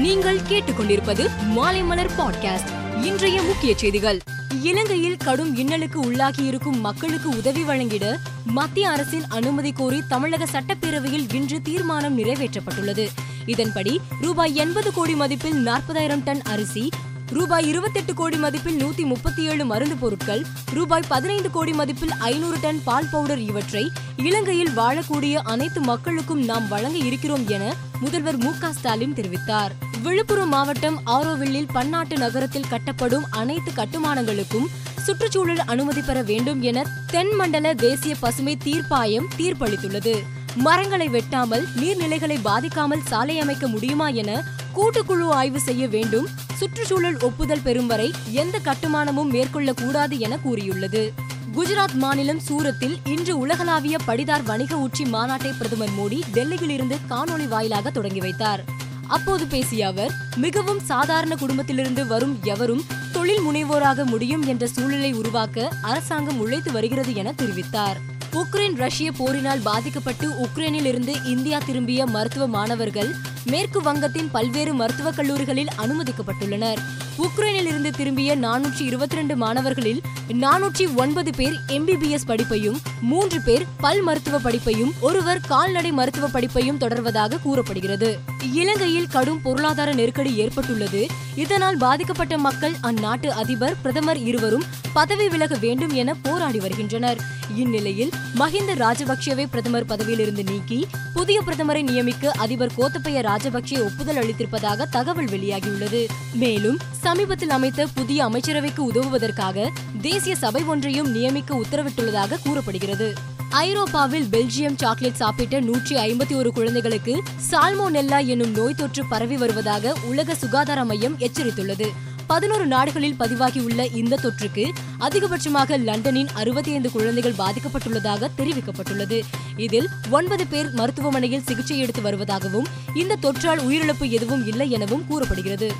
நீங்கள் கேட்டுக்கொண்டிருப்பது மாலைமலர் பாட்காஸ்ட் இன்றைய முக்கிய செய்திகள். இலங்கையில் கடும் இன்னலுக்கு உள்ளாகியிருக்கும் மக்களுக்கு உதவி வழங்கிட மத்திய அரசின் அனுமதி கோரி தமிழக சட்டப்பேரவையில் இன்று தீர்மானம் நிறைவேற்றப்பட்டுள்ளது. இதன்படி ரூபாய் எண்பது கோடி மதிப்பில் நாற்பதாயிரம் டன் அரிசி ரூபாய் இருபத்தெட்டு கோடி மதிப்பில் நூத்தி முப்பத்தி ஏழு மருந்து பொருட்கள் ரூபாய் பதினைந்து கோடி மதிப்பில் ஐநூறு டன் பால் பவுடர் இவற்றை இலங்கையில் வாழக்கூடிய அனைத்து மக்களுக்கும் நாம் வழங்க இருக்கிறோம் என முதல்வர் மு க ஸ்டாலின் தெரிவித்தார். விழுப்புரம் மாவட்டம் ஆரோவில்லில் பன்னாட்டு நகரத்தில் கட்டப்படும் அனைத்து கட்டுமானங்களுக்கும் சுற்றுச்சூழல் அனுமதி பெற வேண்டும் என தென்மண்டல தேசிய பசுமை தீர்ப்பாயம் தீர்ப்பளித்துள்ளது. மரங்களை வெட்டாமல் நீர்நிலைகளை பாதிக்காமல் சாலை அமைக்க முடியுமா என கூட்டுக்குழு ஆய்வு செய்ய வேண்டும். சுற்றுச்சூழல் ஒப்புதல் பெறும் வரை எந்த கட்டுமானமும் மேற்கொள்ளக்கூடாது என கூறியுள்ளது. குஜராத் மாநிலம் சூரத்தில் இன்று உலகளாவிய படிதார் வணிக உச்சி மாநாட்டை பிரதமர் மோடி டெல்லியில் இருந்து காணொலி வாயிலாக தொடங்கி வைத்தார். அப்போது பேசிய அவர் மிகவும் சாதாரண குடும்பத்திலிருந்து வரும் எவரும் தொழில் முனைவோராக முடியும் என்ற சூழலை உருவாக்க அரசாங்கம் உழைத்து வருகிறது என தெரிவித்தார். உக்ரைன் ரஷ்ய போரினால் பாதிக்கப்பட்டு உக்ரைனில் இருந்து இந்தியா திரும்பிய மருத்துவ மாணவர்கள் மேற்கு வங்கத்தின் பல்வேறு மருத்துவக் கல்லூரிகளில் அனுமதிக்கப்பட்டுள்ளனர். உக்ரைனில் இருந்து திரும்பிய நானூற்றி இருபத்தி ரெண்டு மாணவர்களில் நானூற்றி ஒன்பது பேர் எம்பிபிஎஸ் படிப்பையும் மூன்று பேர் பல் மருத்துவ படிப்பையும் ஒருவர் கால்நடை மருத்துவ படிப்பையும் தொடர்வதாக கூறப்படுகிறது. இலங்கையில் கடும் பொருளாதார நெருக்கடி ஏற்பட்டுள்ளது. இதனால் பாதிக்கப்பட்ட மக்கள் அந்நாட்டு அதிபர் பிரதமர் இருவரும் பதவி விலக வேண்டும் என போராடி வருகின்றனர். இந்நிலையில் மஹிந்த ராஜபக்சேவை பிரதமர் பதவியிலிருந்து நீக்கி புதிய பிரதமரை நியமிக்க அதிபர் கோத்தபய ராஜபக்சே ஒப்புதல் அளித்திருப்பதாக தகவல் வெளியாகியுள்ளது. மேலும் சமீபத்தில் அமைத்த புதிய அமைச்சரவைக்கு உதவுவதற்காக தேசிய சபை ஒன்றையும் நியமிக்க உத்தரவிட்டுள்ளதாக கூறப்படுகிறது. ஐரோப்பாவில் பெல்ஜியம் சாக்லேட் சாப்பிட்ட நூற்றி ஐம்பத்தி ஒரு குழந்தைகளுக்கு சால்மோனெல்லா என்னும் நோய் தொற்று பரவி வருவதாக உலக சுகாதார மையம் எச்சரித்துள்ளது. பதினோரு நாடுகளில் பதிவாகியுள்ள இந்த தொற்றுக்கு அதிகபட்சமாக லண்டனின் அறுபத்தி ஐந்து குழந்தைகள் பாதிக்கப்பட்டுள்ளதாக தெரிவிக்கப்பட்டுள்ளது. இதில் ஒன்பது பேர் மருத்துவமனையில் சிகிச்சை எடுத்து வருவதாகவும் இந்த தொற்றால் உயிரிழப்பு எதுவும் இல்லை எனவும் கூறப்படுகிறது.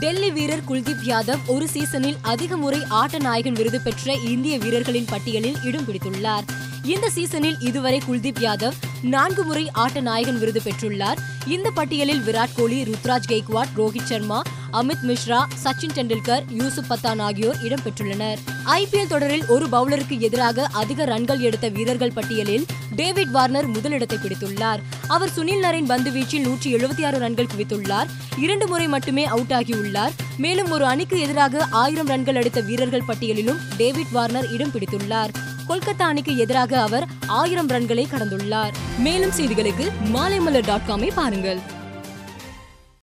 டெல்லி வீரர் குல்தீப் யாதவ் ஒரு சீசனில் அதிக முறை ஆட்ட நாயகன் விருது பெற்ற இந்திய வீரர்களின் பட்டியலில் இடம் பிடித்துள்ளார். இந்த சீசனில் இதுவரை குல்தீப் யாதவ் நான்கு முறை ஆட்ட நாயகன் விருது பெற்றுள்ளார். இந்த பட்டியலில் விராட் கோலி ருத்ராஜ் கெய்க்வாட் ரோஹித் சர்மா அமித் மிஸ்ரா சச்சின் டெண்டுல்கர் யூசுப் பத்தான் ஆகியோர் இடம்பெற்றுள்ளனர் ஐபிஎல் தொடரில் ஒரு பவுலருக்கு எதிராக அதிக ரன்கள் எடுத்த வீரர்கள் பட்டியலில் டேவிட் வார்னர் முதலிடத்தை பிடித்துள்ளார். அவர் சுனில் நரேன் பந்து வீச்சில் நூற்றி எழுபத்தி ஆறு ரன்கள் குவித்துள்ளார். இரண்டு முறை மட்டுமே அவுட் ஆகியுள்ளார். மேலும் ஒரு அணிக்கு எதிராக ஆயிரம் ரன்கள் அடித்த வீரர்கள் பட்டியலிலும் டேவிட் வார்னர் இடம் பிடித்துள்ளார். கொல்கத்தா அணிக்கு எதிராக அவர் ஆயிரம் ரன்களை கடந்துள்ளார். மேலும் செய்திகளுக்கு மாலைமலர் டாட் காமை பாருங்கள்.